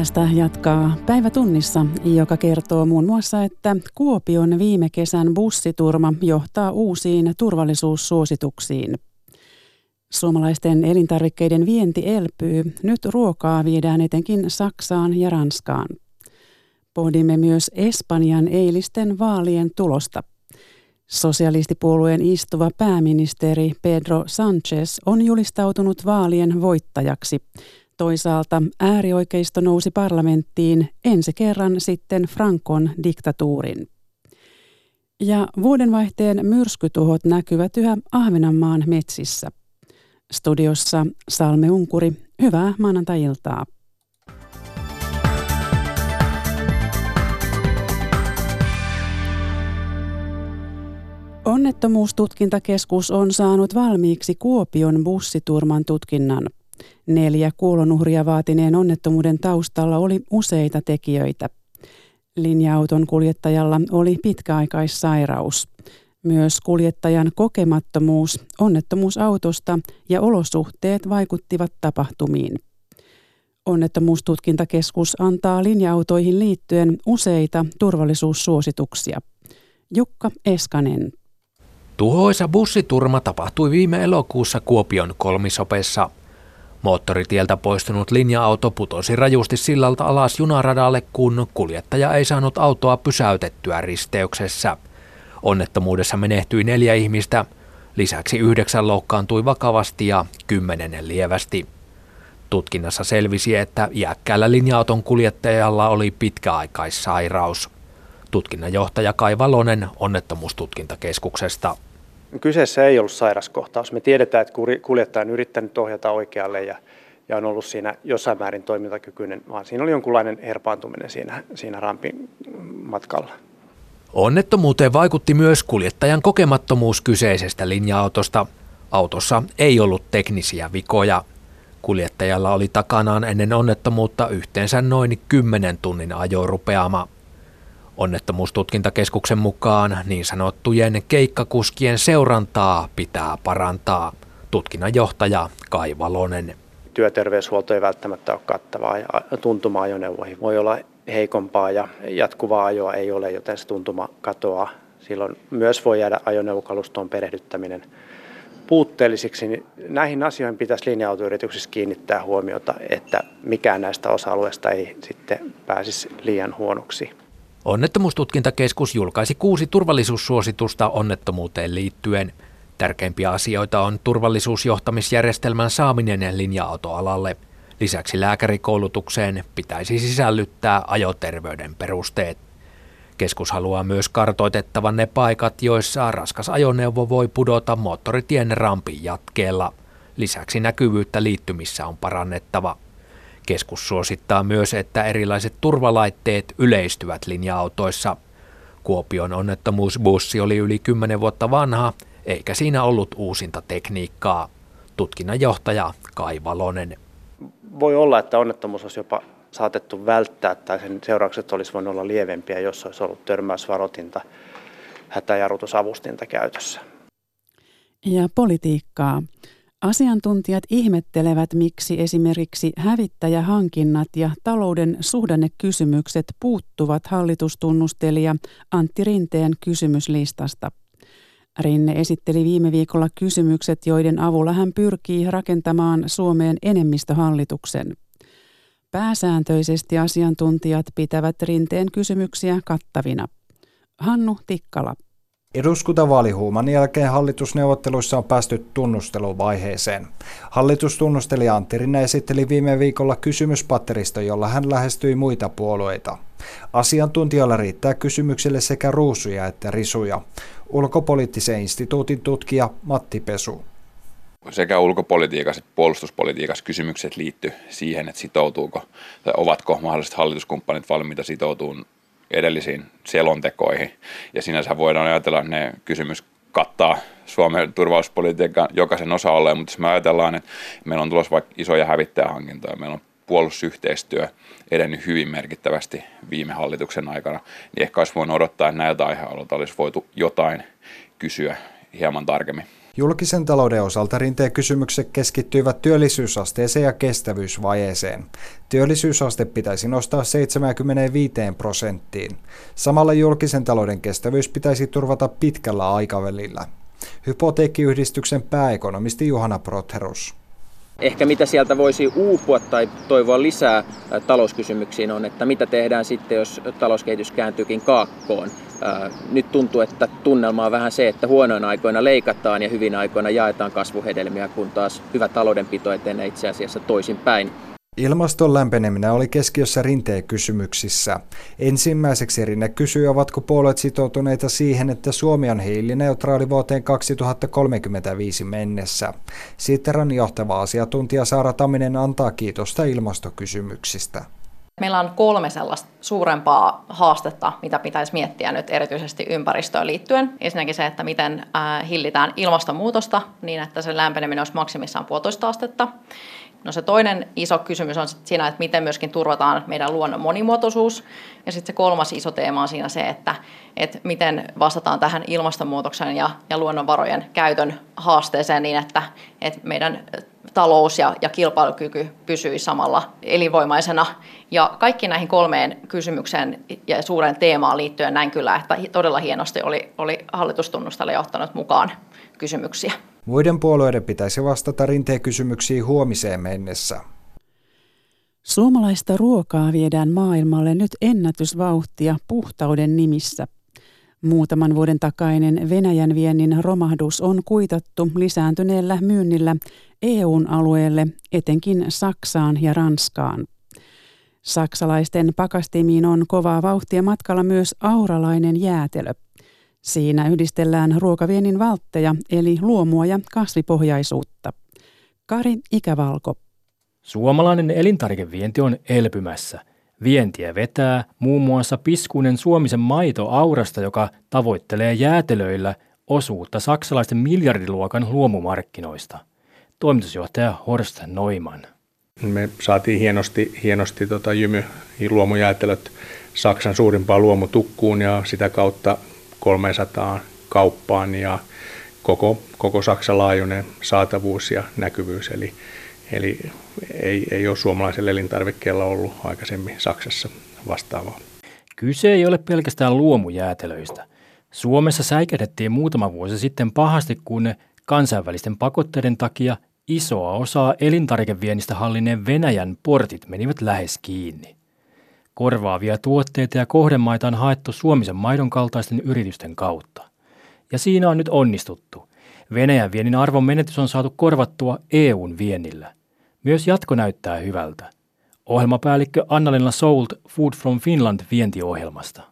Tästä jatkaa päivätunnissa, joka kertoo muun muassa, että Kuopion viime kesän bussiturma johtaa uusiin turvallisuussuosituksiin. Suomalaisten elintarvikkeiden vienti elpyy. Nyt ruokaa viedään etenkin Saksaan ja Ranskaan. Pohdimme myös Espanjan eilisten vaalien tulosta. Sosialistipuolueen istuva pääministeri Pedro Sanchez on julistautunut vaalien voittajaksi – Toisaalta äärioikeisto nousi parlamenttiin ensi kerran sitten Frankon diktatuurin. Ja vuodenvaihteen myrskytuhot näkyvät yhä Ahvenanmaan metsissä. Studiossa Salme Unkuri, hyvää maanantai-iltaa. Onnettomuustutkintakeskus on saanut valmiiksi Kuopion bussiturman tutkinnan – Neljä kuolonuhria vaatineen onnettomuuden taustalla oli useita tekijöitä. Linja-auton kuljettajalla oli pitkäaikaissairaus. Myös kuljettajan kokemattomuus onnettomuusautosta ja olosuhteet vaikuttivat tapahtumiin. Onnettomuustutkintakeskus antaa linja-autoihin liittyen useita turvallisuussuosituksia. Jukka Eskanen. Tuhoisa bussiturma tapahtui viime elokuussa Kuopion kolmisopessa. Moottoritieltä poistunut linja-auto putosi rajusti sillalta alas junaradalle, kun kuljettaja ei saanut autoa pysäytettyä risteyksessä. Onnettomuudessa menehtyi neljä ihmistä, lisäksi yhdeksän loukkaantui vakavasti ja kymmenen lievästi. Tutkinnassa selvisi, että iäkkäällä linja-auton kuljettajalla oli pitkäaikaissairaus. Tutkinnanjohtaja Kai Valonen onnettomuustutkintakeskuksesta. Kyseessä ei ollut sairaskohtaus. Me tiedetään, että kuljettaja on yrittänyt ohjata oikealle ja, ja on ollut siinä jossain määrin toimintakykyinen, vaan siinä oli jonkunlainen herpaantuminen siinä, siinä rampin matkalla. Onnettomuuteen vaikutti myös kuljettajan kokemattomuus kyseisestä linja-autosta. Autossa ei ollut teknisiä vikoja. Kuljettajalla oli takanaan ennen onnettomuutta yhteensä noin 10 tunnin ajorupeama. Onnettomuustutkintakeskuksen mukaan niin sanottujen keikkakuskien seurantaa pitää parantaa. Tutkinnanjohtaja Kai Valonen. Työterveyshuolto ei välttämättä ole kattavaa ja tuntuma ajoneuvoihin voi olla heikompaa ja jatkuvaa ajoa ei ole, joten se tuntuma katoaa. Silloin myös voi jäädä ajoneuvokalustoon perehdyttäminen puutteellisiksi, niin näihin asioihin pitäisi linja-autoyrityksissä kiinnittää huomiota, että mikään näistä osa-alueista ei sitten pääsisi liian huonoksi. Onnettomuustutkintakeskus julkaisi kuusi turvallisuussuositusta onnettomuuteen liittyen. Tärkeimpiä asioita on turvallisuusjohtamisjärjestelmän saaminen linja-autoalalle. Lisäksi lääkärikoulutukseen pitäisi sisällyttää ajoterveyden perusteet. Keskus haluaa myös kartoitettavan ne paikat, joissa raskas ajoneuvo voi pudota moottoritien rampin jatkeella. Lisäksi näkyvyyttä liittymissä on parannettava. Keskus suosittaa myös, että erilaiset turvalaitteet yleistyvät linja-autoissa. Kuopion onnettomuusbussi oli yli 10 vuotta vanha, eikä siinä ollut uusinta tekniikkaa. Tutkinnanjohtaja Kai Valonen. Voi olla, että onnettomuus olisi jopa saatettu välttää tai sen seuraukset olisi voinut olla lievempiä, jos olisi ollut törmäysvarotinta, hätäjarrutusavustinta käytössä. Ja politiikkaa. Asiantuntijat ihmettelevät, miksi esimerkiksi hävittäjähankinnat ja talouden suhdannekysymykset puuttuvat hallitustunnustelija Antti Rinteen kysymyslistasta. Rinne esitteli viime viikolla kysymykset, joiden avulla hän pyrkii rakentamaan Suomeen enemmistöhallituksen. Pääsääntöisesti asiantuntijat pitävät Rinteen kysymyksiä kattavina. Hannu Tikkala. Eduskuntavaalihuuman jälkeen hallitusneuvotteluissa on päästy tunnusteluvaiheeseen. Hallitustunnustelija Antti Rinne esitteli viime viikolla kysymyspatteristo, jolla hän lähestyi muita puolueita. Asiantuntijoilla riittää kysymykselle sekä ruusuja että risuja. Ulkopoliittisen instituutin tutkija Matti Pesu. Sekä ulkopolitiikassa että puolustuspolitiikassa kysymykset liittyy siihen, että sitoutuuko tai ovatko mahdolliset hallituskumppanit valmiita sitoutumaan edellisiin selontekoihin. Ja sinänsä voidaan ajatella, että ne kysymys kattaa Suomen turvallisuuspolitiikan jokaisen osa olleen, mutta jos me ajatellaan, että meillä on tulossa vaikka isoja hävittäjähankintoja, meillä on puolustusyhteistyö edennyt hyvin merkittävästi viime hallituksen aikana, niin ehkä olisi voinut odottaa, että näiltä aihealueilta olisi voitu jotain kysyä hieman tarkemmin. Julkisen talouden osalta rinteen kysymykset keskittyivät työllisyysasteeseen ja kestävyysvajeeseen. Työllisyysaste pitäisi nostaa 75 prosenttiin. Samalla julkisen talouden kestävyys pitäisi turvata pitkällä aikavälillä. Hypoteekkiyhdistyksen pääekonomisti Juhana Protherus. Ehkä mitä sieltä voisi uupua tai toivoa lisää talouskysymyksiin on, että mitä tehdään sitten, jos talouskehitys kääntyykin kaakkoon. Nyt tuntuu, että tunnelma on vähän se, että huonoina aikoina leikataan ja hyvin aikoina jaetaan kasvuhedelmiä, kun taas hyvä taloudenpito etenee itse asiassa toisinpäin. Ilmaston lämpeneminen oli keskiössä rinteen kysymyksissä. Ensimmäiseksi Rinne kysyi, ovatko puolueet sitoutuneita siihen, että Suomi on hiilineutraali vuoteen 2035 mennessä. Sitran johtava asiantuntija Saara Taminen antaa kiitosta ilmastokysymyksistä. Meillä on kolme sellaista suurempaa haastetta, mitä pitäisi miettiä nyt erityisesti ympäristöön liittyen. Ensinnäkin se, että miten hillitään ilmastonmuutosta niin, että se lämpeneminen olisi maksimissaan puolitoista astetta. No se toinen iso kysymys on siinä, että miten myöskin turvataan meidän luonnon monimuotoisuus. Ja sitten se kolmas iso teema on siinä se, että, että miten vastataan tähän ilmastonmuutoksen ja, ja luonnonvarojen käytön haasteeseen niin, että, että meidän talous ja, ja kilpailukyky pysyy samalla elinvoimaisena. Ja kaikki näihin kolmeen kysymykseen ja suuren teemaan liittyen näin kyllä, että todella hienosti oli, oli hallitustunnustalle johtanut mukaan kysymyksiä. Muiden puolueiden pitäisi vastata rinteen kysymyksiin huomiseen mennessä. Suomalaista ruokaa viedään maailmalle nyt ennätysvauhtia puhtauden nimissä. Muutaman vuoden takainen Venäjän viennin romahdus on kuitattu lisääntyneellä myynnillä EUn alueelle, etenkin Saksaan ja Ranskaan. Saksalaisten pakastimiin on kovaa vauhtia matkalla myös auralainen jäätelö – Siinä yhdistellään ruokaviennin valtteja eli luomua ja kasvipohjaisuutta. Kari Ikävalko. Suomalainen elintarvikevienti on elpymässä. Vientiä vetää muun muassa piskuinen Suomisen maito Aurasta, joka tavoittelee jäätelöillä osuutta saksalaisten miljardiluokan luomumarkkinoista. Toimitusjohtaja Horst Neumann. Me saatiin hienosti, hienosti tota jymy luomujäätelöt Saksan suurimpaan luomutukkuun ja sitä kautta 300 kauppaan ja koko, koko Saksan laajuinen saatavuus ja näkyvyys. Eli, eli ei, ei ole suomalaisella elintarvikkeella ollut aikaisemmin Saksassa vastaavaa. Kyse ei ole pelkästään luomujäätelöistä. Suomessa säikähdettiin muutama vuosi sitten pahasti, kun kansainvälisten pakotteiden takia isoa osaa elintarvikeviennistä hallinneen Venäjän portit menivät lähes kiinni. Korvaavia tuotteita ja kohdemaita on haettu Suomisen maidon kaltaisten yritysten kautta. Ja siinä on nyt onnistuttu. Venäjän viennin arvon menetys on saatu korvattua EUn viennillä. Myös jatko näyttää hyvältä. Ohjelmapäällikkö Annalena Soult Food from Finland vientiohjelmasta.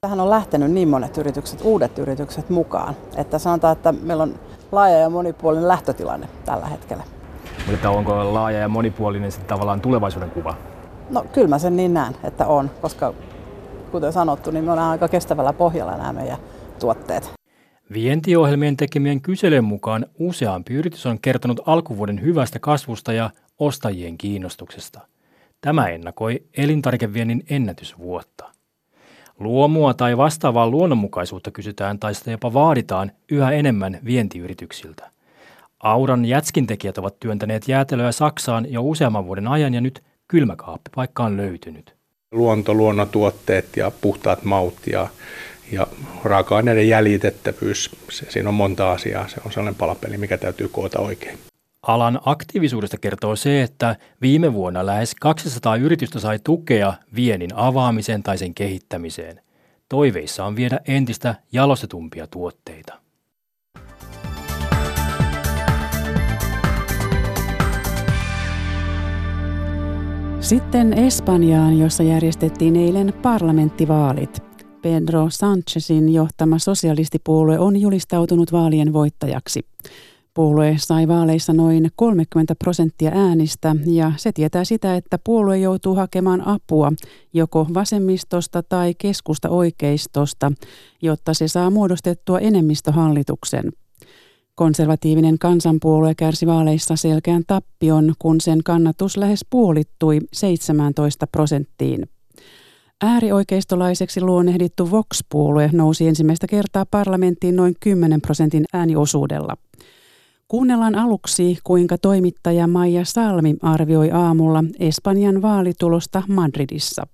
Tähän on lähtenyt niin monet yritykset, uudet yritykset mukaan, että sanotaan, että meillä on laaja ja monipuolinen lähtötilanne tällä hetkellä. Mutta onko laaja ja monipuolinen sitten tavallaan tulevaisuuden kuva? No kyllä mä sen niin näen, että on, koska kuten sanottu, niin me ollaan aika kestävällä pohjalla nämä meidän tuotteet. Vientiohjelmien tekemien kyselyjen mukaan useampi yritys on kertonut alkuvuoden hyvästä kasvusta ja ostajien kiinnostuksesta. Tämä ennakoi elintarvikeviennin ennätysvuotta. Luomua tai vastaavaa luonnonmukaisuutta kysytään tai sitä jopa vaaditaan yhä enemmän vientiyrityksiltä. Auran jätskintekijät ovat työntäneet jäätelöä Saksaan jo useamman vuoden ajan ja nyt kylmäkaappipaikka on löytynyt. Luonto, luonnontuotteet ja puhtaat maut ja, ja raaka-aineiden jäljitettävyys, se, siinä on monta asiaa. Se on sellainen palapeli, mikä täytyy koota oikein. Alan aktiivisuudesta kertoo se, että viime vuonna lähes 200 yritystä sai tukea viennin avaamiseen tai sen kehittämiseen. Toiveissa on viedä entistä jalostetumpia tuotteita. Sitten Espanjaan, jossa järjestettiin eilen parlamenttivaalit. Pedro Sanchezin johtama sosialistipuolue on julistautunut vaalien voittajaksi. Puolue sai vaaleissa noin 30 prosenttia äänistä ja se tietää sitä, että puolue joutuu hakemaan apua joko vasemmistosta tai keskusta oikeistosta, jotta se saa muodostettua enemmistöhallituksen. Konservatiivinen kansanpuolue kärsi vaaleissa selkeän tappion, kun sen kannatus lähes puolittui 17 prosenttiin. Äärioikeistolaiseksi luonnehdittu Vox-puolue nousi ensimmäistä kertaa parlamenttiin noin 10 prosentin ääniosuudella. Kuunnellaan aluksi, kuinka toimittaja Maija Salmi arvioi aamulla Espanjan vaalitulosta Madridissa.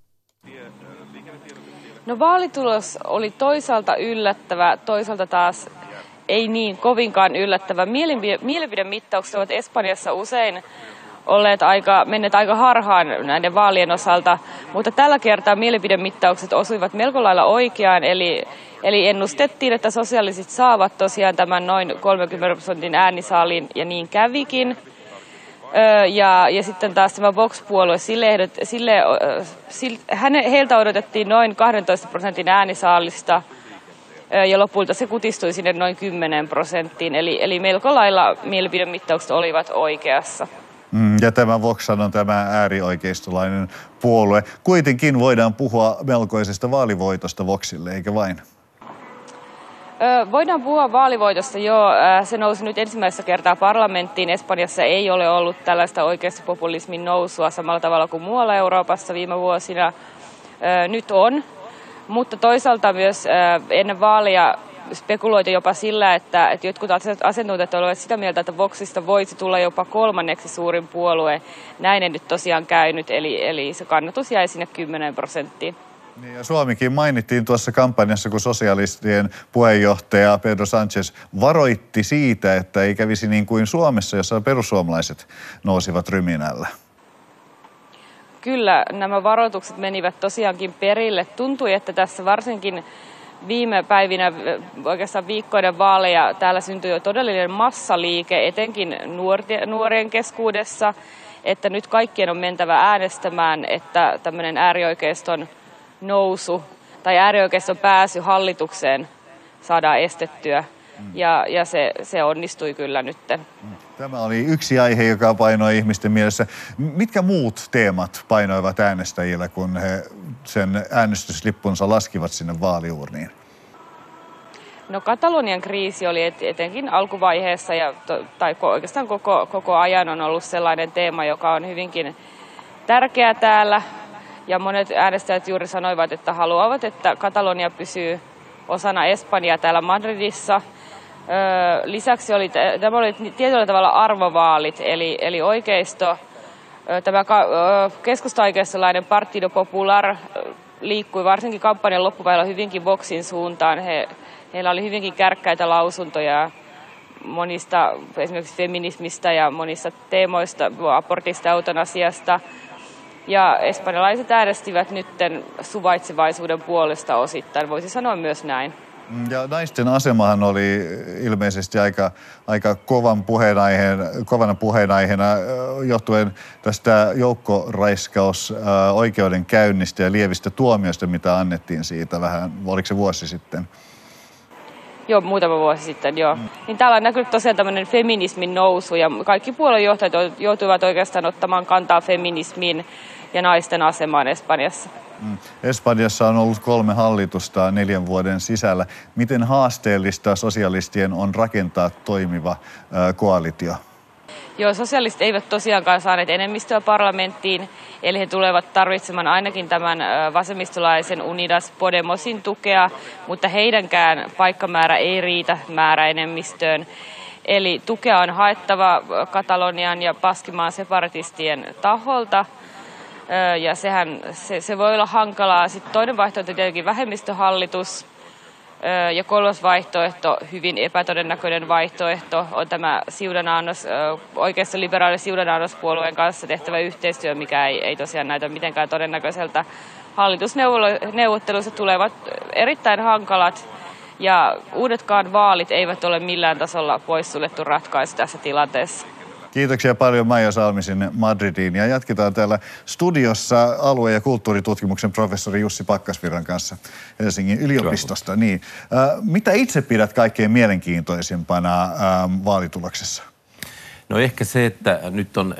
No vaalitulos oli toisaalta yllättävä, toisaalta taas ei niin kovinkaan yllättävä. Mielipidemittaukset ovat Espanjassa usein olleet aika, menneet aika harhaan näiden vaalien osalta, mutta tällä kertaa mielipidemittaukset osuivat melko lailla oikeaan, eli, eli ennustettiin, että sosiaaliset saavat tosiaan tämän noin 30 prosentin äänisaalin, ja niin kävikin. ja, ja sitten taas tämä Vox-puolue, sille, sille, sille, heiltä odotettiin noin 12 prosentin äänisaalista, ja lopulta se kutistui sinne noin 10 prosenttiin, eli, eli melko lailla mielipidemittaukset olivat oikeassa. Mm, ja tämä Vox on tämä äärioikeistolainen puolue. Kuitenkin voidaan puhua melkoisesta vaalivoitosta Voxille, eikä vain? Voidaan puhua vaalivoitosta jo. Se nousi nyt ensimmäistä kertaa parlamenttiin. Espanjassa ei ole ollut tällaista populismin nousua samalla tavalla kuin muualla Euroopassa viime vuosina. Nyt on, mutta toisaalta myös ennen vaalia spekuloitu jopa sillä, että, että jotkut asiantuntijat olivat sitä mieltä, että Voxista voisi tulla jopa kolmanneksi suurin puolue. Näin ei nyt tosiaan käynyt, eli, eli se kannatus jäi sinne 10 prosenttiin. Niin ja Suomikin mainittiin tuossa kampanjassa, kun sosialistien puheenjohtaja Pedro Sanchez varoitti siitä, että ei kävisi niin kuin Suomessa, jossa perussuomalaiset nousivat ryminällä. Kyllä, nämä varoitukset menivät tosiaankin perille. Tuntui, että tässä varsinkin viime päivinä, oikeastaan viikkoiden vaaleja, täällä syntyi jo todellinen massaliike, etenkin nuorien keskuudessa, että nyt kaikkien on mentävä äänestämään, että tämmöinen äärioikeiston nousu tai äärioikeiston pääsy hallitukseen saadaan estettyä. Mm. Ja, ja se, se onnistui kyllä nytten. Mm. Tämä oli yksi aihe, joka painoi ihmisten mielessä. Mitkä muut teemat painoivat äänestäjillä, kun he sen äänestyslippunsa laskivat sinne vaaliuurniin? No Katalonian kriisi oli etenkin alkuvaiheessa ja, tai oikeastaan koko, koko ajan on ollut sellainen teema, joka on hyvinkin tärkeä täällä. Ja monet äänestäjät juuri sanoivat, että haluavat, että Katalonia pysyy osana Espanjaa täällä Madridissa – Lisäksi oli, tämä oli tietyllä tavalla arvovaalit, eli, eli oikeisto, tämä keskustaikeistolainen Partido Popular liikkui varsinkin kampanjan loppuvaiheella hyvinkin Voxin suuntaan. He, heillä oli hyvinkin kärkkäitä lausuntoja monista esimerkiksi feminismistä ja monista teemoista, abortista, eutanasiasta. Ja espanjalaiset äänestivät nytten suvaitsevaisuuden puolesta osittain, voisi sanoa myös näin. Ja naisten asemahan oli ilmeisesti aika, aika kovan puheenaiheen, kovana puheenaiheena johtuen tästä joukkoraiskaus oikeudenkäynnistä ja lievistä tuomioista, mitä annettiin siitä vähän, oliko se vuosi sitten? Joo, muutama vuosi sitten, joo. Mm. Niin täällä on näkynyt tosiaan tämmöinen feminismin nousu ja kaikki puoluejohtajat joutuivat oikeastaan ottamaan kantaa feminismiin ja naisten asemaan Espanjassa. Mm. Espanjassa on ollut kolme hallitusta neljän vuoden sisällä. Miten haasteellista sosialistien on rakentaa toimiva koalitio? Joo, sosialistit eivät tosiaankaan saaneet enemmistöä parlamenttiin, eli he tulevat tarvitsemaan ainakin tämän vasemmistolaisen Unidas Podemosin tukea, mutta heidänkään paikkamäärä ei riitä määräenemmistöön. Eli tukea on haettava Katalonian ja Paskimaan separatistien taholta – ja sehän, se, se voi olla hankalaa. Sitten toinen vaihtoehto tietenkin vähemmistöhallitus, ja kolmas vaihtoehto, hyvin epätodennäköinen vaihtoehto, on tämä siudanannos, oikeassa liberaali siudanannospuolueen kanssa tehtävä yhteistyö, mikä ei, ei tosiaan näytä mitenkään todennäköiseltä. Hallitusneuvotteluissa tulevat erittäin hankalat ja uudetkaan vaalit eivät ole millään tasolla poissuljettu ratkaisu tässä tilanteessa. Kiitoksia paljon Maija Salmi sinne Madridiin ja jatketaan täällä studiossa alue- ja kulttuuritutkimuksen professori Jussi Pakkasvirran kanssa Helsingin yliopistosta. Niin, mitä itse pidät kaikkein mielenkiintoisimpana vaalituloksessa? No ehkä se, että nyt on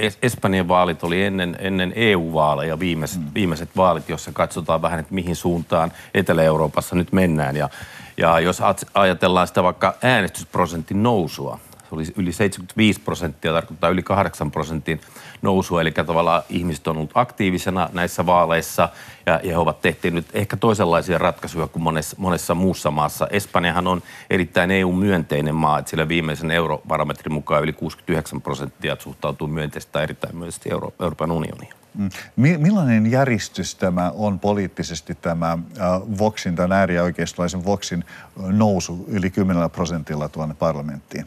äh, Espanjan vaalit oli ennen, ennen EU-vaaleja viimeiset, mm. viimeiset vaalit, jossa katsotaan vähän, että mihin suuntaan Etelä-Euroopassa nyt mennään. Ja, ja jos ajatellaan sitä vaikka äänestysprosentin nousua, oli yli 75 prosenttia, tarkoittaa yli 8 prosentin nousu, eli tavallaan ihmiset on ollut aktiivisena näissä vaaleissa ja, ja he ovat tehneet ehkä toisenlaisia ratkaisuja kuin monessa, monessa muussa maassa. Espanjahan on erittäin EU-myönteinen maa, että sillä viimeisen eurobarometrin mukaan yli 69 prosenttia suhtautuu myönteisesti tai erittäin myönteisesti Euro, Euroopan unioniin. Mm. Millainen järjestys tämä on poliittisesti tämä äh, Voxin, tämän äärioikeistolaisen Voxin nousu yli 10 prosentilla tuonne parlamenttiin?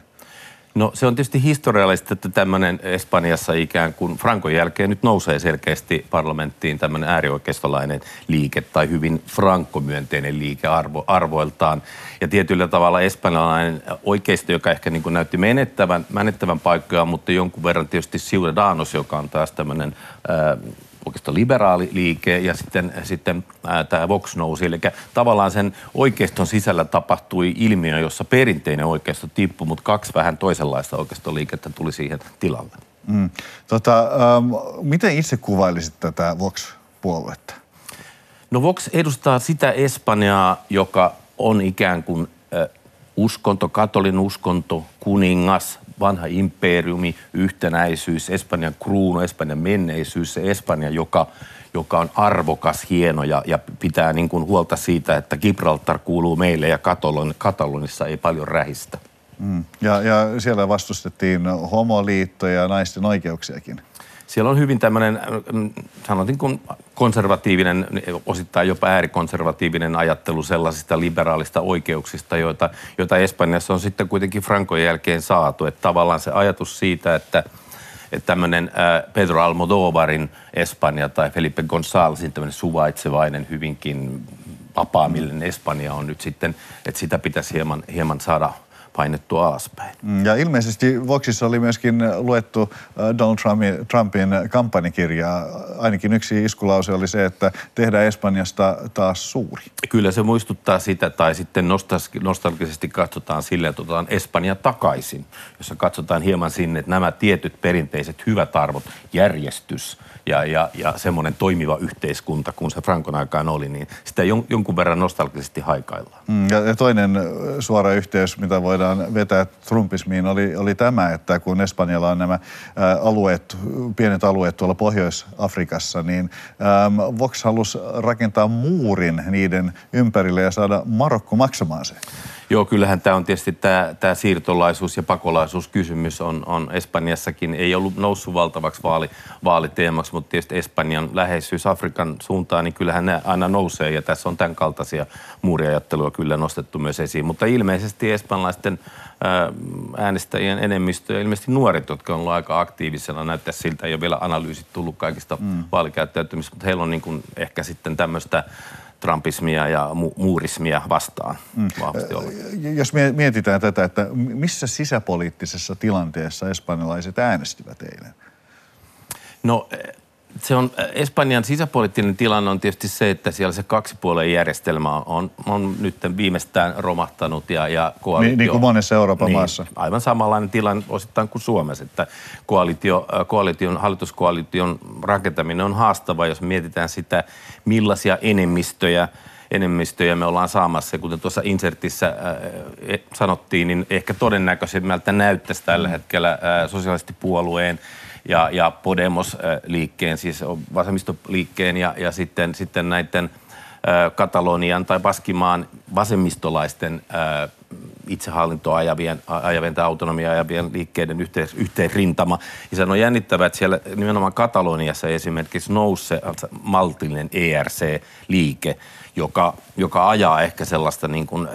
No se on tietysti historiallista, että tämmöinen Espanjassa ikään kuin Frankon jälkeen nyt nousee selkeästi parlamenttiin tämmöinen äärioikeistolainen liike tai hyvin Franco-myönteinen liike arvo, arvoiltaan. Ja tietyllä tavalla espanjalainen oikeisto, joka ehkä niin kuin näytti menettävän, menettävän paikkoja, mutta jonkun verran tietysti Ciudadanos, joka on taas tämmöinen oikeastaan liberaali liike ja sitten, sitten tämä Vox nousi. Eli tavallaan sen oikeiston sisällä tapahtui ilmiö, jossa perinteinen oikeisto tippui, mutta kaksi vähän toisenlaista oikeistoliikettä tuli siihen tilalle. Mm. Tota, ähm, miten itse kuvailisit tätä Vox-puoluetta? No Vox edustaa sitä Espanjaa, joka on ikään kuin äh, uskonto, katolin uskonto, kuningas, vanha imperiumi, yhtenäisyys, Espanjan kruunu, Espanjan menneisyys, se Espanja, joka, joka on arvokas, hieno ja, ja pitää niin kuin huolta siitä, että Gibraltar kuuluu meille ja Katalon, Katalonissa ei paljon rähistä. Mm. Ja, ja siellä vastustettiin homoliittoja ja naisten oikeuksiakin siellä on hyvin tämmöinen, sanotin kuin konservatiivinen, osittain jopa äärikonservatiivinen ajattelu sellaisista liberaalista oikeuksista, joita, joita Espanjassa on sitten kuitenkin Frankon jälkeen saatu. Että tavallaan se ajatus siitä, että, että tämmöinen Pedro Almodovarin Espanja tai Felipe Gonzálezin tämmöinen suvaitsevainen, hyvinkin vapaamillinen Espanja on nyt sitten, että sitä pitäisi hieman, hieman saada painettu alaspäin. Mm, ja ilmeisesti Voxissa oli myöskin luettu äh, Donald Trumpin, Trumpin kampanjakirjaa. Ainakin yksi iskulause oli se, että tehdään Espanjasta taas suuri. Kyllä se muistuttaa sitä, tai sitten nostalgisesti katsotaan sille, että otetaan Espanja takaisin, jossa katsotaan hieman sinne, että nämä tietyt perinteiset hyvät arvot, järjestys ja, ja, ja semmoinen toimiva yhteiskunta, kun se Frankon aikaan oli, niin sitä jon, jonkun verran nostalgisesti haikaillaan. Mm, ja toinen suora yhteys, mitä voidaan voidaan vetää trumpismiin, oli, oli tämä, että kun Espanjalla on nämä alueet, pienet alueet tuolla Pohjois-Afrikassa, niin ähm, Vox halusi rakentaa muurin niiden ympärille ja saada Marokko maksamaan se. Joo, kyllähän tämä on tietysti tämä, tämä siirtolaisuus- ja pakolaisuuskysymys on, on Espanjassakin, ei ollut noussut valtavaksi vaali, vaaliteemaksi, mutta tietysti Espanjan läheisyys Afrikan suuntaan, niin kyllähän ne aina nousee ja tässä on tämän kaltaisia muuriajattelua kyllä nostettu myös esiin. Mutta ilmeisesti espanjalaisten äänestäjien enemmistö ja ilmeisesti nuoret, jotka on ollut aika aktiivisena, näyttää siltä, ei ole vielä analyysit tullut kaikista mm. vaalikäyttäytymistä, mutta heillä on niin kuin ehkä sitten tämmöistä trumpismia ja mu- muurismia vastaan mm. vahvasti ollut. Jos mietitään tätä, että missä sisäpoliittisessa tilanteessa espanjalaiset äänestivät eilen? No se on, Espanjan sisäpoliittinen tilanne on tietysti se, että siellä se kaksipuolen järjestelmä on, on nyt viimeistään romahtanut ja, ja koalitio... Niin, niin kuin monessa Euroopan niin, maassa. Aivan samanlainen tilanne osittain kuin Suomessa, että koalitio, koalition, hallituskoalition rakentaminen on haastava, jos mietitään sitä, millaisia enemmistöjä enemmistöjä me ollaan saamassa. Kuten tuossa insertissä äh, sanottiin, niin ehkä todennäköisemmältä näyttäisi tällä hetkellä äh, sosialistipuolueen ja, ja Podemos-liikkeen, siis vasemmistoliikkeen ja, ja sitten, sitten näiden Katalonian tai Baskimaan vasemmistolaisten itsehallintoa ajavien, ajavien tai autonomia ajavien liikkeiden yhteen, yhteen rintama. Ja se on jännittävää, että siellä nimenomaan Kataloniassa esimerkiksi nousi se maltillinen ERC-liike, joka, joka ajaa ehkä sellaista niin kuin,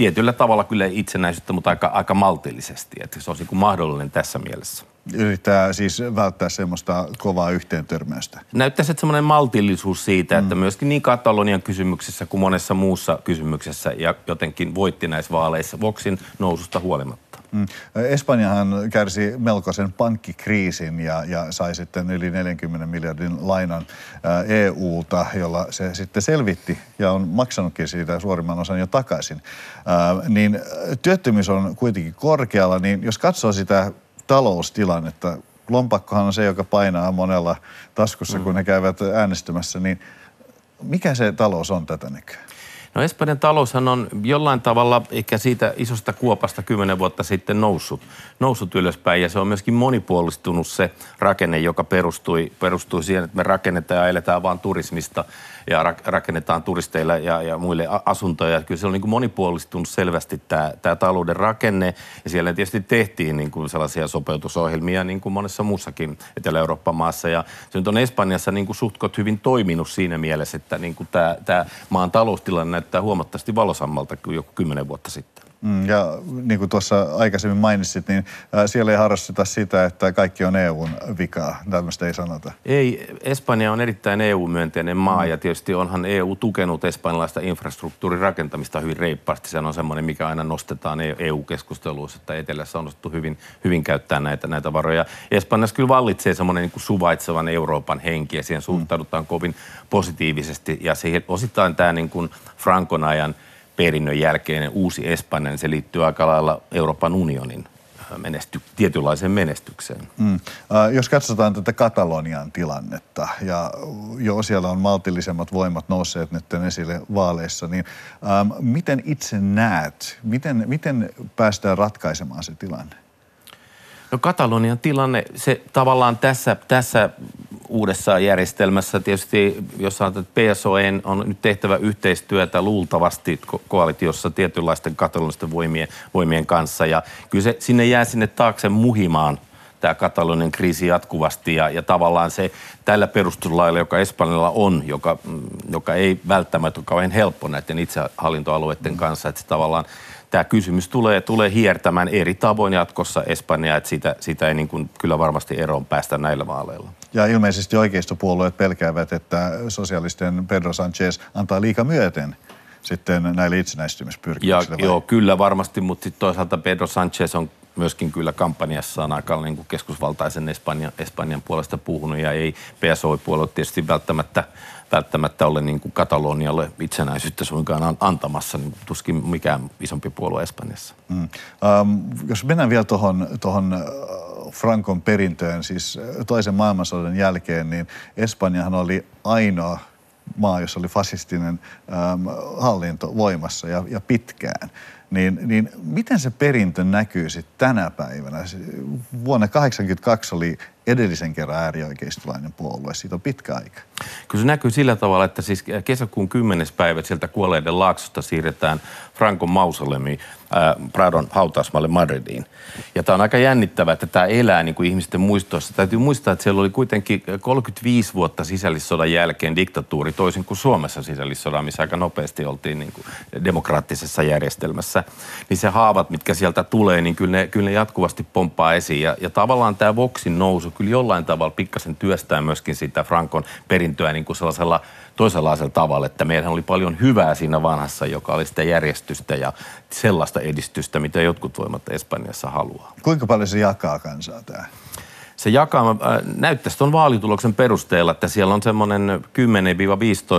tietyllä tavalla kyllä itsenäisyyttä, mutta aika, aika maltillisesti. Että se on niin mahdollinen tässä mielessä. Yrittää siis välttää semmoista kovaa yhteentörmäystä. Näyttäisi, että semmoinen maltillisuus siitä, että mm. myöskin niin Katalonian kysymyksessä kuin monessa muussa kysymyksessä ja jotenkin voitti näissä vaaleissa Voxin noususta huolimatta. Mm. Espanjahan kärsi melkoisen pankkikriisin ja, ja sai sitten yli 40 miljardin lainan EUlta, jolla se sitten selvitti ja on maksanutkin siitä suurimman osan jo takaisin. Ää, niin työttömyys on kuitenkin korkealla, niin jos katsoo sitä taloustilannetta. Lompakkohan on se, joka painaa monella taskussa, mm. kun ne käyvät äänestämässä, niin mikä se talous on tätä nykyään? No Espanjan taloushan on jollain tavalla ehkä siitä isosta kuopasta kymmenen vuotta sitten noussut, noussut ylöspäin. Ja se on myöskin monipuolistunut se rakenne, joka perustui, perustui siihen, että me rakennetaan ja eletään vaan turismista ja rakennetaan turisteille ja, ja muille asuntoja. Kyllä se on niin kuin monipuolistunut selvästi tämä, tämä talouden rakenne. Ja siellä tietysti tehtiin niin kuin sellaisia sopeutusohjelmia niin kuin monessa muussakin Etelä-Euroopan maassa. Ja se nyt on Espanjassa niin kuin suhtkot hyvin toiminut siinä mielessä, että niin kuin tämä, tämä maan taloustilanne näyttää huomattavasti valosammalta kuin joku kymmenen vuotta sitten. Mm, ja niin kuin tuossa aikaisemmin mainitsit, niin siellä ei harrasteta sitä, että kaikki on EUn vikaa. Tällaista ei sanota. Ei, Espanja on erittäin EU-myönteinen maa mm. ja tietysti onhan EU tukenut espanjalaista infrastruktuurin rakentamista hyvin reippaasti. Se on semmoinen, mikä aina nostetaan EU-keskusteluissa, että Etelässä on osattu hyvin, hyvin käyttää näitä, näitä varoja. Espanjassa kyllä vallitsee semmoinen niin kuin suvaitsevan Euroopan henki ja siihen suhtaudutaan mm. kovin positiivisesti ja siihen osittain tämä niin kuin Frankon ajan – perinnön jälkeinen uusi Espanja, niin se liittyy aika lailla Euroopan unionin äh, menesty, tietynlaiseen menestykseen. Mm. Äh, jos katsotaan tätä Katalonian tilannetta, ja jo siellä on maltillisemmat voimat nousseet nyt esille vaaleissa, niin ähm, miten itse näet, miten, miten päästään ratkaisemaan se tilanne? No Katalonian tilanne, se tavallaan tässä, tässä uudessa järjestelmässä tietysti, jos sanotaan, että PSOE on nyt tehtävä yhteistyötä luultavasti ko- koalitiossa tietynlaisten katalonisten voimien, voimien kanssa. Ja kyllä se sinne jää sinne taakse muhimaan tämä Katalonian kriisi jatkuvasti ja, ja tavallaan se tällä perustuslailla, joka Espanjalla on, joka, mm, joka ei välttämättä ole kauhean helppo näiden itsehallintoalueiden kanssa, että se tavallaan tämä kysymys tulee, tulee hiertämään eri tavoin jatkossa Espanjaa, että siitä, siitä ei niin kuin kyllä varmasti eroon päästä näillä vaaleilla. Ja ilmeisesti oikeistopuolueet pelkäävät, että sosialisten Pedro Sanchez antaa liika myöten sitten näille itsenäistymispyrkimyksille. Ja, joo, kyllä varmasti, mutta sitten toisaalta Pedro Sanchez on myöskin kyllä kampanjassaan aika niin kuin keskusvaltaisen Espanjan, Espanjan puolesta puhunut ja ei PSO-puolue tietysti välttämättä välttämättä ole niin kuin Katalonialle itsenäisyyttä suinkaan antamassa, niin tuskin mikään isompi puolue Espanjassa. Mm. Um, jos mennään vielä tuohon tohon äh, Frankon perintöön, siis äh, toisen maailmansodan jälkeen, niin Espanjahan oli ainoa maa, jossa oli fasistinen ähm, hallinto voimassa ja, ja pitkään. Niin, niin miten se perintö näkyy sitten tänä päivänä? Vuonna 1982 oli edellisen kerran äärioikeistolainen puolue. Siitä on pitkä aika. Kyllä se näkyy sillä tavalla, että siis kesäkuun 10. päivä sieltä kuolleiden laaksosta siirretään Frankon mausolemi äh, Pradon hautausmaalle Madridiin. Ja tämä on aika jännittävää, että tämä elää niin kuin ihmisten muistoissa. Täytyy muistaa, että siellä oli kuitenkin 35 vuotta sisällissodan jälkeen diktatuuri, toisin kuin Suomessa sisällissodan, missä aika nopeasti oltiin niin kuin demokraattisessa järjestelmässä. Niin se haavat, mitkä sieltä tulee, niin kyllä ne, kyllä ne jatkuvasti pomppaa esiin. Ja, ja tavallaan tämä Voxin nousu kyllä jollain tavalla pikkasen työstää myöskin sitä Frankon perintöä niin kuin sellaisella toisenlaisella tavalla, että meillähän oli paljon hyvää siinä vanhassa, joka oli sitä järjestystä ja sellaista edistystä, mitä jotkut voimat Espanjassa haluaa. Kuinka paljon se jakaa kansaa tämä? Se jakaa, äh, näyttäisi tuon vaalituloksen perusteella, että siellä on semmoinen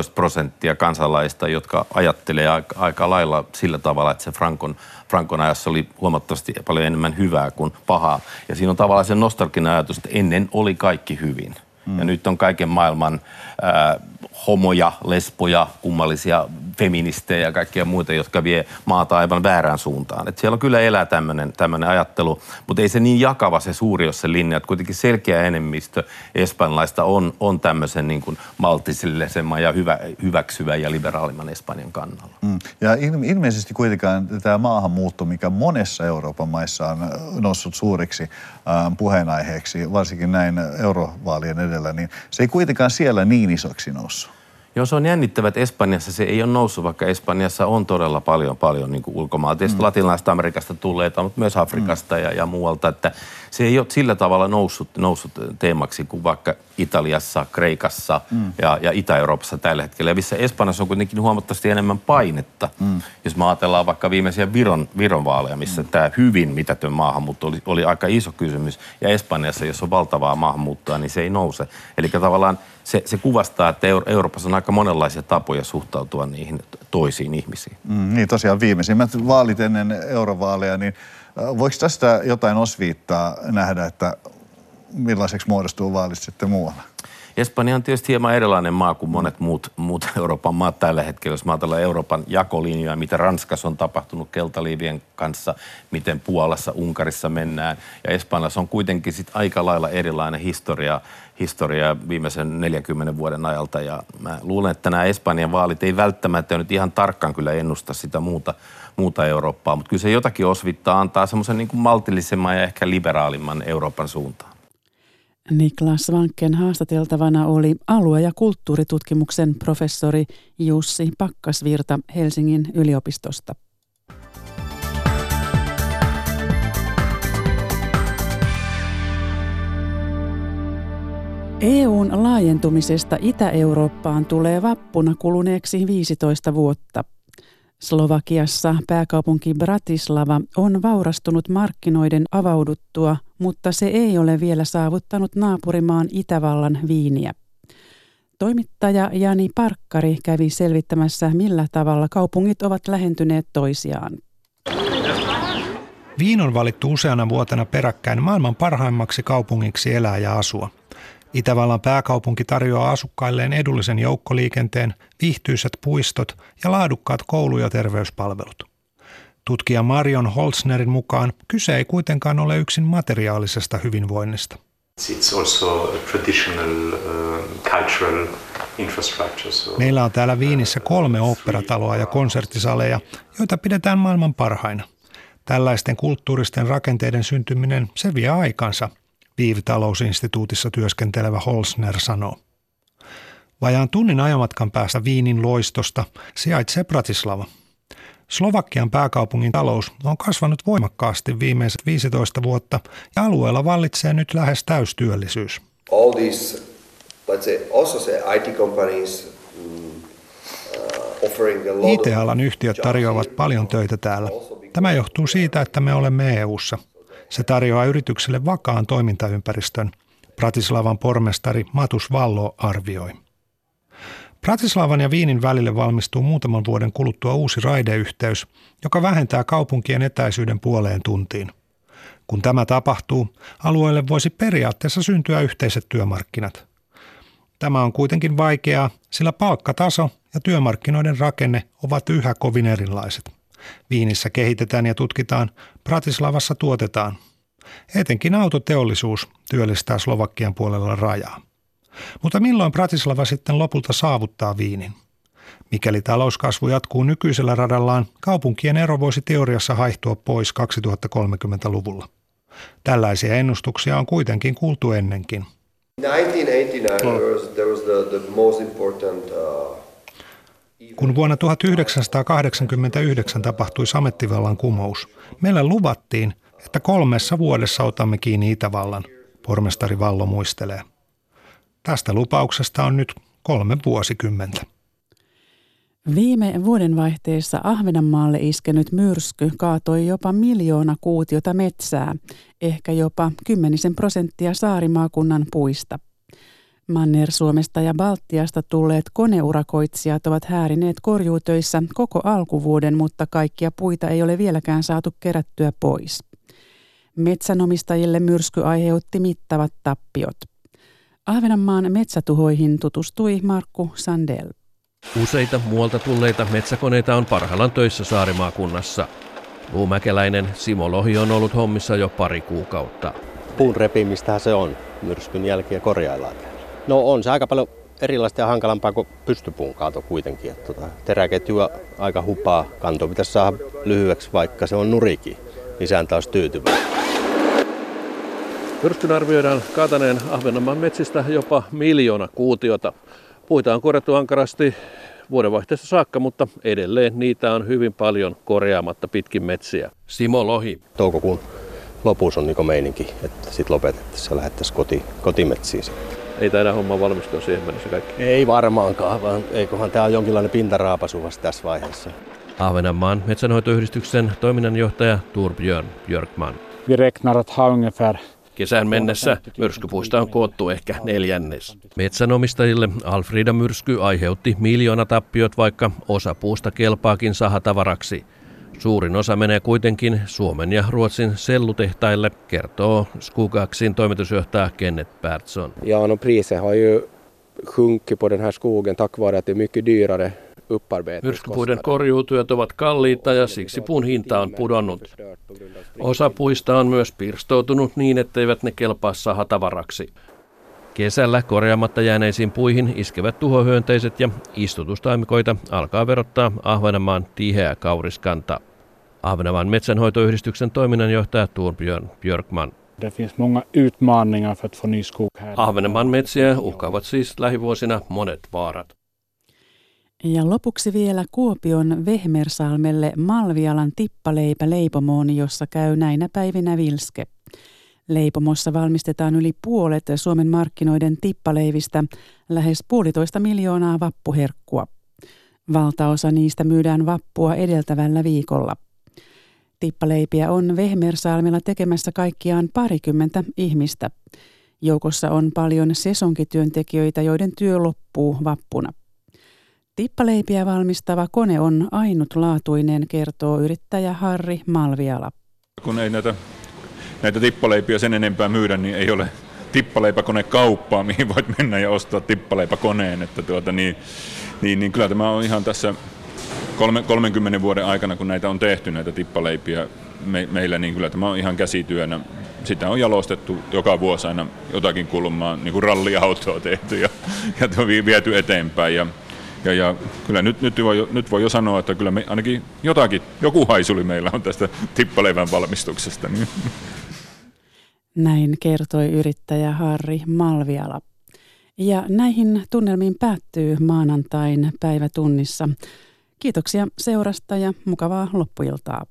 10-15 prosenttia kansalaista, jotka ajattelee aika, aika lailla sillä tavalla, että se Frankon, Frankon ajassa oli huomattavasti paljon enemmän hyvää kuin pahaa. Ja siinä on tavallaan se nostalginen ajatus, että ennen oli kaikki hyvin. Mm. Ja nyt on kaiken maailman ää, homoja, lesboja, kummallisia feministejä ja kaikkia muita, jotka vie maata aivan väärään suuntaan. Et siellä kyllä elää tämmöinen ajattelu, mutta ei se niin jakava se suuri ole se linja, että kuitenkin selkeä enemmistö espanjalaista on, on tämmöisen niin kuin maltisillisemman ja hyvä, hyväksyvä ja liberaalimman Espanjan kannalla. Mm. Ja ilmeisesti kuitenkaan tämä maahanmuutto, mikä monessa Euroopan maissa on noussut suuriksi äh, puheenaiheeksi, varsinkin näin eurovaalien edellä, niin se ei kuitenkaan siellä niin isoksi noussut. Joo, se on jännittävä, että Espanjassa se ei ole noussut, vaikka Espanjassa on todella paljon, paljon niin ulkomailta. Mm. latinalaisesta Amerikasta tulleita, mutta myös Afrikasta mm. ja, ja muualta. Että se ei ole sillä tavalla noussut, noussut teemaksi kuin vaikka Italiassa, Kreikassa mm. ja, ja Itä-Euroopassa tällä hetkellä. Ja missä Espanjassa on kuitenkin huomattavasti enemmän painetta. Mm. Jos me ajatellaan vaikka viimeisiä Viron, Viron vaaleja, missä mm. tämä hyvin mitätön maahanmuutto oli, oli aika iso kysymys. Ja Espanjassa, jos on valtavaa maahanmuuttoa, niin se ei nouse. Eli tavallaan se, se kuvastaa, että Euroopassa on aika monenlaisia tapoja suhtautua niihin toisiin ihmisiin. Mm, niin tosiaan viimeisimmät vaalit ennen eurovaaleja, niin voiko tästä jotain osviittaa nähdä, että millaiseksi muodostuu vaalit sitten muualla? Espanja on tietysti hieman erilainen maa kuin monet muut, muut Euroopan maat tällä hetkellä. Jos ajatellaan Euroopan jakolinjoja, mitä Ranskassa on tapahtunut keltaliivien kanssa, miten Puolassa, Unkarissa mennään. Ja Espanjassa on kuitenkin sit aika lailla erilainen historia, historia viimeisen 40 vuoden ajalta. Ja mä luulen, että nämä Espanjan vaalit ei välttämättä nyt ihan tarkkaan kyllä ennusta sitä muuta, muuta Eurooppaa, mutta kyllä se jotakin osvittaa antaa semmoisen niin maltillisemman ja ehkä liberaalimman Euroopan suuntaan. Niklas Vankken haastateltavana oli alue- ja kulttuuritutkimuksen professori Jussi Pakkasvirta Helsingin yliopistosta. EUn laajentumisesta Itä-Eurooppaan tulee vappuna kuluneeksi 15 vuotta. Slovakiassa pääkaupunki Bratislava on vaurastunut markkinoiden avauduttua, mutta se ei ole vielä saavuttanut naapurimaan Itävallan viiniä. Toimittaja Jani Parkkari kävi selvittämässä, millä tavalla kaupungit ovat lähentyneet toisiaan. Viin on valittu useana vuotena peräkkäin maailman parhaimmaksi kaupungiksi elää ja asua – Itävallan pääkaupunki tarjoaa asukkailleen edullisen joukkoliikenteen, viihtyisät puistot ja laadukkaat koulu- ja terveyspalvelut. Tutkija Marion Holznerin mukaan kyse ei kuitenkaan ole yksin materiaalisesta hyvinvoinnista. Uh, Meillä on täällä Viinissä kolme oopperataloa ja konserttisaleja, joita pidetään maailman parhaina. Tällaisten kulttuuristen rakenteiden syntyminen se vie aikansa – Viivitalousinstituutissa työskentelevä Holsner sanoo. Vajaan tunnin ajamatkan päästä Viinin loistosta sijaitsee Bratislava. Slovakian pääkaupungin talous on kasvanut voimakkaasti viimeiset 15 vuotta ja alueella vallitsee nyt lähes täystyöllisyys. All these, let's say, also say IT companies, mm, uh, IT-alan yhtiöt tarjoavat paljon töitä täällä. Tämä johtuu siitä, että me olemme EU:ssa – se tarjoaa yritykselle vakaan toimintaympäristön, Bratislavan pormestari Matus Vallo arvioi. Bratislavan ja Viinin välille valmistuu muutaman vuoden kuluttua uusi raideyhteys, joka vähentää kaupunkien etäisyyden puoleen tuntiin. Kun tämä tapahtuu, alueelle voisi periaatteessa syntyä yhteiset työmarkkinat. Tämä on kuitenkin vaikeaa, sillä palkkataso ja työmarkkinoiden rakenne ovat yhä kovin erilaiset. Viinissä kehitetään ja tutkitaan, Bratislavassa tuotetaan. Etenkin autoteollisuus työllistää Slovakian puolella rajaa. Mutta milloin Bratislava sitten lopulta saavuttaa Viinin? Mikäli talouskasvu jatkuu nykyisellä radallaan, kaupunkien ero voisi teoriassa haihtua pois 2030-luvulla. Tällaisia ennustuksia on kuitenkin kuultu ennenkin. 1989 there was the, the most important uh, kun vuonna 1989 tapahtui samettivallan kumous, meille luvattiin, että kolmessa vuodessa otamme kiinni Itävallan, pormestari Vallo muistelee. Tästä lupauksesta on nyt kolme vuosikymmentä. Viime vuodenvaihteessa Ahvenanmaalle iskenyt myrsky kaatoi jopa miljoona kuutiota metsää, ehkä jopa kymmenisen prosenttia saarimaakunnan puista – Manner-Suomesta ja Baltiasta tulleet koneurakoitsijat ovat häärineet korjuutöissä koko alkuvuoden, mutta kaikkia puita ei ole vieläkään saatu kerättyä pois. Metsänomistajille myrsky aiheutti mittavat tappiot. Ahvenanmaan metsätuhoihin tutustui Markku Sandel. Useita muualta tulleita metsäkoneita on parhaillaan töissä Saarimaakunnassa. Luumäkeläinen Simo Lohi on ollut hommissa jo pari kuukautta. Puun repimistä se on. Myrskyn jälkiä korjaillaan. No on se aika paljon erilaista ja hankalampaa kuin pystypuun kaato kuitenkin. Että tota, teräketjua aika hupaa kanto pitäisi saada lyhyeksi, vaikka se on nurikin. Isäntä olisi tyytyväinen. Myrskyn arvioidaan kaataneen Ahvenanmaan metsistä jopa miljoona kuutiota. Puita on korjattu ankarasti vuodenvaihteesta saakka, mutta edelleen niitä on hyvin paljon korjaamatta pitkin metsiä. Simo Lohi. Toukokuun lopussa on niin meininki, että sitten lopetettaisiin ja lähdettäisiin koti, kotimetsiin sitten ei taida homma valmistua siihen mennessä kaikki. Ei varmaankaan, vaan eiköhän tämä on jonkinlainen pintaraapasu vasta tässä vaiheessa. Ahvenanmaan metsänhoitoyhdistyksen toiminnanjohtaja Torbjörn Björkman. Vi räknar att ha ungefär Kesän mennessä myrskypuista on koottu ehkä neljännes. Metsänomistajille Alfrida myrsky aiheutti miljoona tappiot, vaikka osa puusta kelpaakin sahatavaraksi. Suurin osa menee kuitenkin Suomen ja Ruotsin sellutehtaille, kertoo Skugaksin toimitusjohtaja Kenneth Persson. Ja, no priset har ju sjunkit på den här skogen tack vare att det är mycket dyrare Myrskypuiden korjuutyöt ovat kalliita ja siksi puun hinta on pudonnut. Osa puista on myös pirstoutunut niin, etteivät ne kelpaa sahatavaraksi. Kesällä korjaamatta jääneisiin puihin iskevät tuhohyönteiset ja istutustaimikoita alkaa verottaa Ahvenanmaan tiheä kauriskanta. Ahvenanmaan metsänhoitoyhdistyksen toiminnanjohtaja Turbjörn Björkman. Det finns många utmaningar för att få ny skog här. Ahvenanmaan metsiä uhkaavat siis lähivuosina monet vaarat. Ja lopuksi vielä Kuopion Vehmersalmelle Malvialan tippaleipä leipomoon, jossa käy näinä päivinä Vilske. Leipomossa valmistetaan yli puolet Suomen markkinoiden tippaleivistä, lähes puolitoista miljoonaa vappuherkkua. Valtaosa niistä myydään vappua edeltävällä viikolla. Tippaleipiä on Vehmersalmella tekemässä kaikkiaan parikymmentä ihmistä. Joukossa on paljon sesonkityöntekijöitä, joiden työ loppuu vappuna. Tippaleipiä valmistava kone on ainutlaatuinen, kertoo yrittäjä Harri Malviala. Kun ei näitä, näitä tippaleipiä sen enempää myydä, niin ei ole tippaleipäkone kauppaa, mihin voit mennä ja ostaa tippaleipäkoneen. Että tuota, niin, niin, niin kyllä tämä on ihan tässä 30 vuoden aikana, kun näitä on tehty, näitä tippaleipiä me, meillä, niin kyllä tämä on ihan käsityönä. Sitä on jalostettu joka vuosi aina jotakin kulmaa, niin kuin ralliautoa tehty ja, ja viety eteenpäin. Ja, ja, ja kyllä nyt, nyt, voi, nyt voi jo sanoa, että kyllä me ainakin jotakin, joku haisuli meillä on tästä tippaleivän valmistuksesta. Niin. Näin kertoi yrittäjä Harri Malviala. Ja näihin tunnelmiin päättyy maanantain päivätunnissa. Kiitoksia seurasta ja mukavaa loppuiltaa.